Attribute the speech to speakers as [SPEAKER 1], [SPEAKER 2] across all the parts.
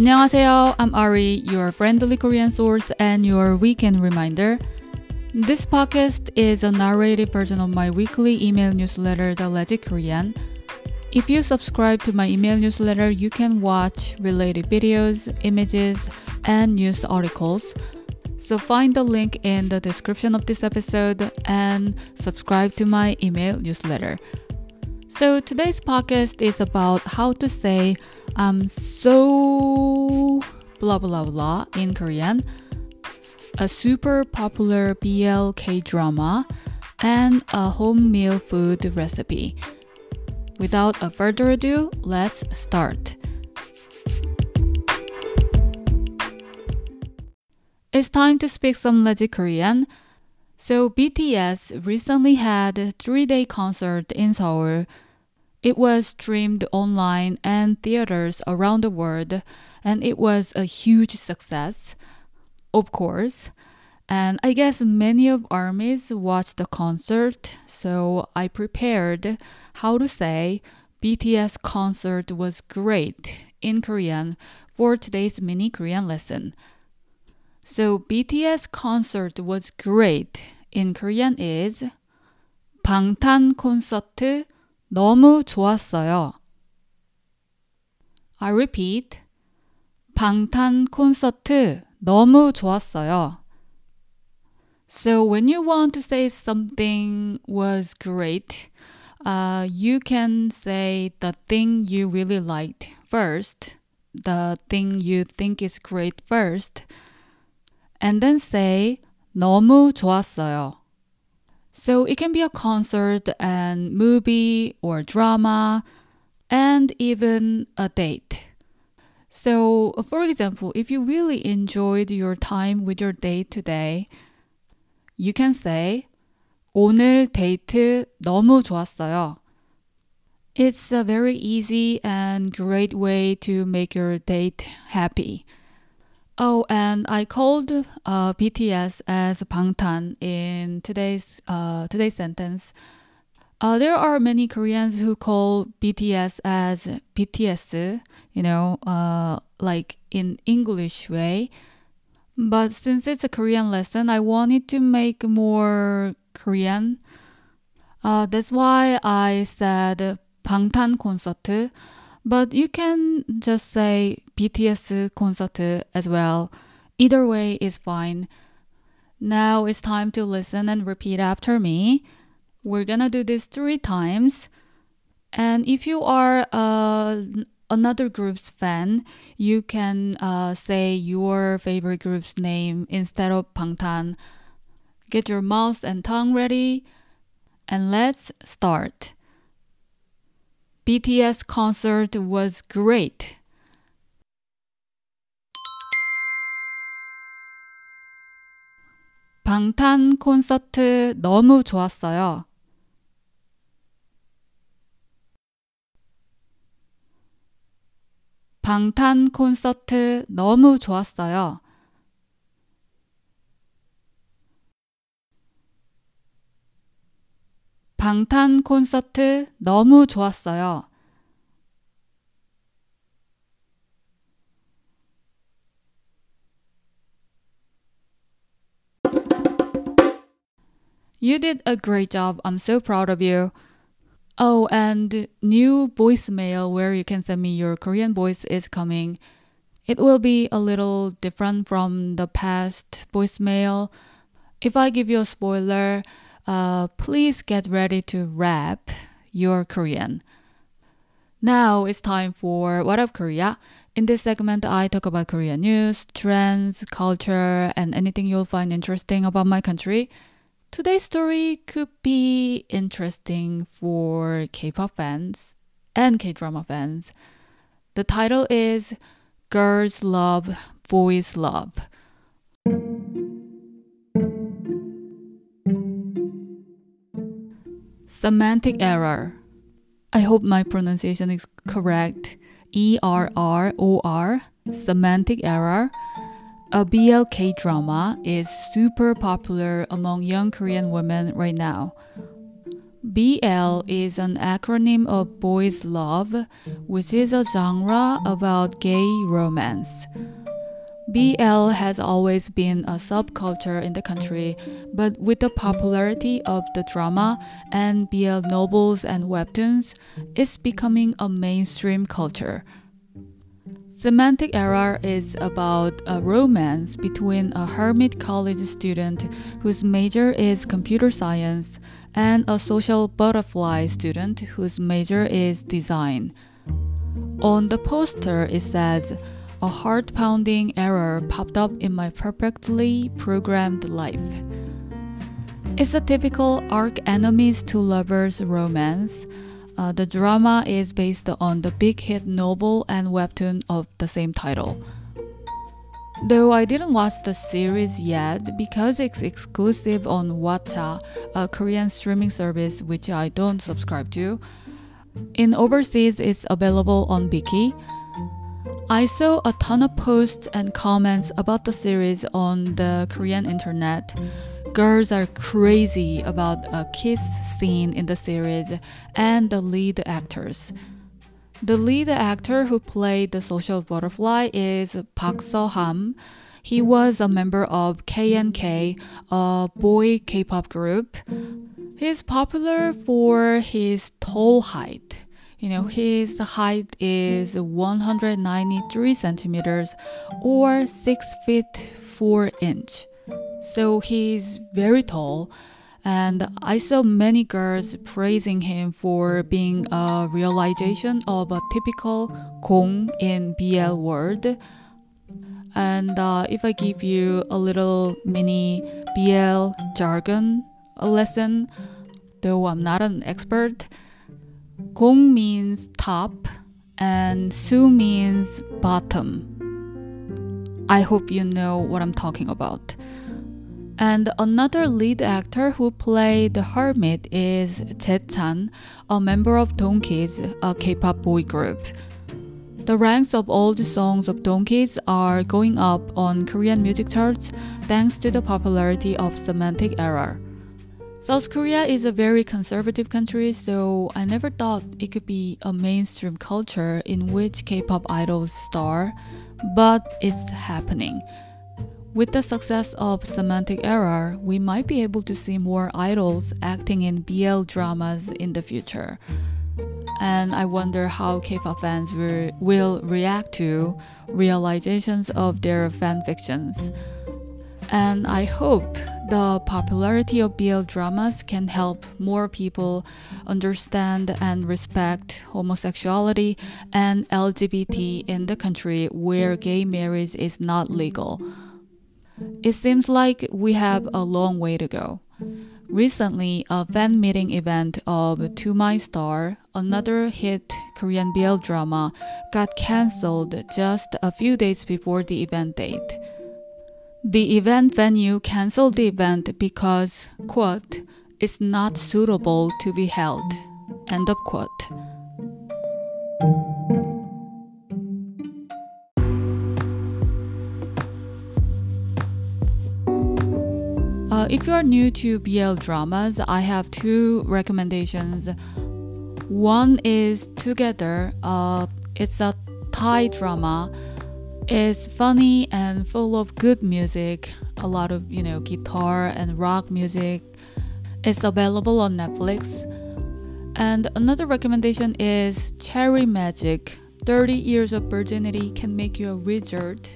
[SPEAKER 1] 안녕하세요. I'm Ari, your friendly Korean source and your weekend reminder. This podcast is a narrated version of my weekly email newsletter, The Legit Korean. If you subscribe to my email newsletter, you can watch related videos, images, and news articles. So find the link in the description of this episode and subscribe to my email newsletter. So today's podcast is about how to say I'm so blah blah blah in Korean, a super popular BL K drama, and a home meal food recipe. Without a further ado, let's start. It's time to speak some legit Korean. So BTS recently had a three-day concert in Seoul. It was streamed online and theaters around the world, and it was a huge success. Of course. And I guess many of armies watched the concert, so I prepared how to say BTS concert was great in Korean for today's mini Korean lesson. So BTS concert was great in Korean is 방탄 콘서트 너무 좋았어요. I repeat. 방탄 콘서트 너무 좋았어요. So when you want to say something was great, uh, you can say the thing you really liked first, the thing you think is great first, and then say 너무 좋았어요. So it can be a concert and movie or drama and even a date. So, for example, if you really enjoyed your time with your date today, you can say, 오늘 데이트 너무 좋았어요. It's a very easy and great way to make your date happy. Oh, and I called uh, BTS as Bangtan in today's uh, today's sentence. Uh, there are many Koreans who call BTS as BTS, you know, uh, like in English way. But since it's a Korean lesson, I wanted to make more Korean. Uh, that's why I said Bangtan concert. But you can just say BTS concert as well. Either way is fine. Now it's time to listen and repeat after me. We're gonna do this three times. And if you are uh, another group's fan, you can uh, say your favorite group's name instead of Bangtan. Get your mouth and tongue ready, and let's start. BTS concert was great. 방탄 콘서트 너무 좋았어요. 방탄 콘서트 너무 좋았어요. 방탄 콘서트 너무 좋았어요. You did a great job. I'm so proud of you. Oh, and new voicemail where you can send me your Korean voice is coming. It will be a little different from the past voicemail. If I give you a spoiler, uh, please get ready to rap your Korean. Now it's time for What of Korea. In this segment, I talk about Korean news, trends, culture, and anything you'll find interesting about my country. Today's story could be interesting for K pop fans and K drama fans. The title is Girls Love, Boys Love. Semantic mm-hmm. error. I hope my pronunciation is correct. E R R O R, semantic error. A BLK drama is super popular among young Korean women right now. BL is an acronym of Boys Love, which is a genre about gay romance. BL has always been a subculture in the country, but with the popularity of the drama and BL novels and webtoons, it's becoming a mainstream culture. Semantic Error is about a romance between a hermit college student whose major is computer science and a social butterfly student whose major is design. On the poster, it says, A heart pounding error popped up in my perfectly programmed life. It's a typical arc enemies to lovers romance uh, the drama is based on the big hit novel and webtoon of the same title. Though I didn't watch the series yet because it's exclusive on Watcha, a Korean streaming service which I don't subscribe to. In overseas, it's available on Viki. I saw a ton of posts and comments about the series on the Korean internet. Girls are crazy about a kiss scene in the series and the lead actors. The lead actor who played the social butterfly is Park Seo Ham. He was a member of KNK, a boy K-pop group. He's popular for his tall height. You know, his height is 193 centimeters or 6 feet 4 inch. So he's very tall, and I saw many girls praising him for being a realization of a typical gong in BL word. And uh, if I give you a little mini BL jargon lesson, though I'm not an expert, gong means top and su means bottom. I hope you know what I'm talking about. And another lead actor who played the hermit is Jae-chan, a member of Dongkiz, a K-pop boy group. The ranks of all the songs of Dongkiz are going up on Korean music charts thanks to the popularity of Semantic Error. South Korea is a very conservative country, so I never thought it could be a mainstream culture in which K-pop idols star, but it's happening. With the success of Semantic Error, we might be able to see more idols acting in BL dramas in the future. And I wonder how K-pop fans will, will react to realizations of their fan fictions. And I hope the popularity of BL dramas can help more people understand and respect homosexuality and LGBT in the country where gay marriage is not legal. It seems like we have a long way to go. Recently, a fan meeting event of To My Star, another hit Korean BL drama, got cancelled just a few days before the event date. The event venue canceled the event because, quote, it's not suitable to be held, end of quote. Uh, if you are new to BL dramas, I have two recommendations. One is Together. Uh, it's a Thai drama. It's funny and full of good music. A lot of you know guitar and rock music. It's available on Netflix. And another recommendation is Cherry Magic. 30 years of virginity can make you a wizard.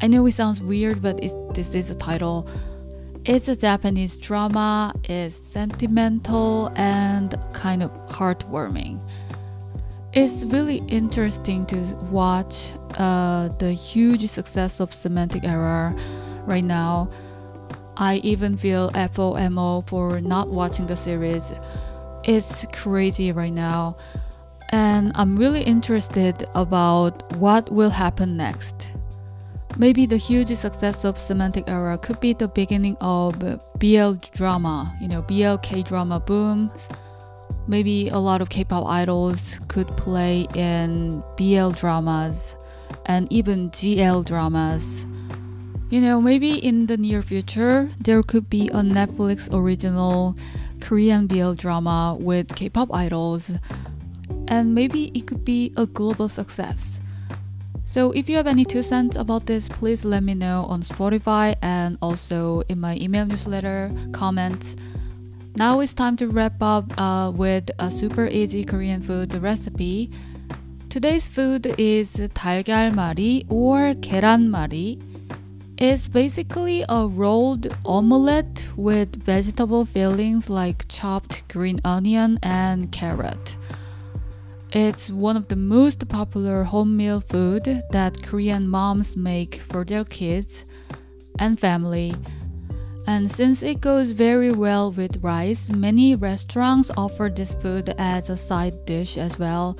[SPEAKER 1] I know it sounds weird, but this is a title. It's a Japanese drama, it's sentimental and kind of heartwarming. It's really interesting to watch uh, the huge success of Semantic Error right now. I even feel FOMO for not watching the series. It's crazy right now. And I'm really interested about what will happen next. Maybe the huge success of Semantic Error could be the beginning of BL drama, you know, BL K drama boom. Maybe a lot of K pop idols could play in BL dramas and even GL dramas. You know, maybe in the near future, there could be a Netflix original Korean BL drama with K pop idols, and maybe it could be a global success. So, if you have any two cents about this, please let me know on Spotify and also in my email newsletter, comments. Now it's time to wrap up uh, with a super easy Korean food recipe. Today's food is 달걀말이 or 계란말이. It's basically a rolled omelette with vegetable fillings like chopped green onion and carrot. It's one of the most popular home meal food that Korean moms make for their kids and family. And since it goes very well with rice, many restaurants offer this food as a side dish as well.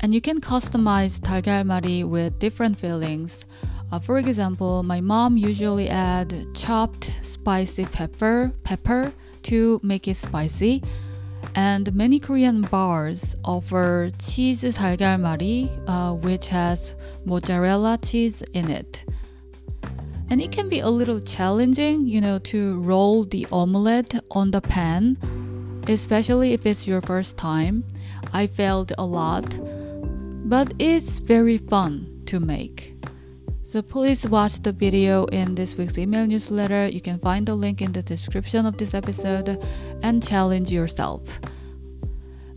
[SPEAKER 1] And you can customize 달걀말이 with different fillings. Uh, for example, my mom usually add chopped spicy pepper, pepper to make it spicy and many Korean bars offer cheese 달걀말이, uh, which has mozzarella cheese in it. And it can be a little challenging, you know, to roll the omelette on the pan, especially if it's your first time. I failed a lot, but it's very fun to make. So please watch the video in this week's email newsletter. You can find the link in the description of this episode and challenge yourself.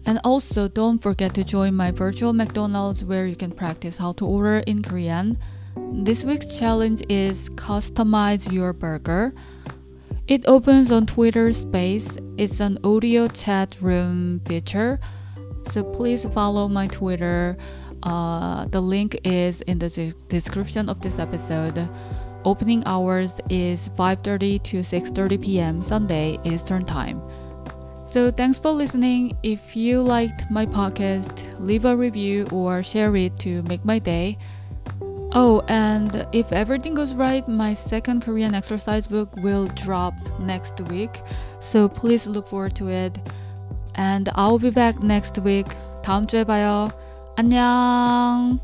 [SPEAKER 1] And also, don't forget to join my virtual McDonald's where you can practice how to order in Korean. This week's challenge is customize your burger. It opens on Twitter Space. It's an audio chat room feature. So please follow my Twitter. Uh, the link is in the description of this episode. Opening hours is 5:30 to 6:30 p.m. Sunday Eastern Time. So thanks for listening. If you liked my podcast, leave a review or share it to make my day. Oh, and if everything goes right, my second Korean exercise book will drop next week. So please look forward to it. And I'll be back next week. 다음 주에 봐요. 안녕.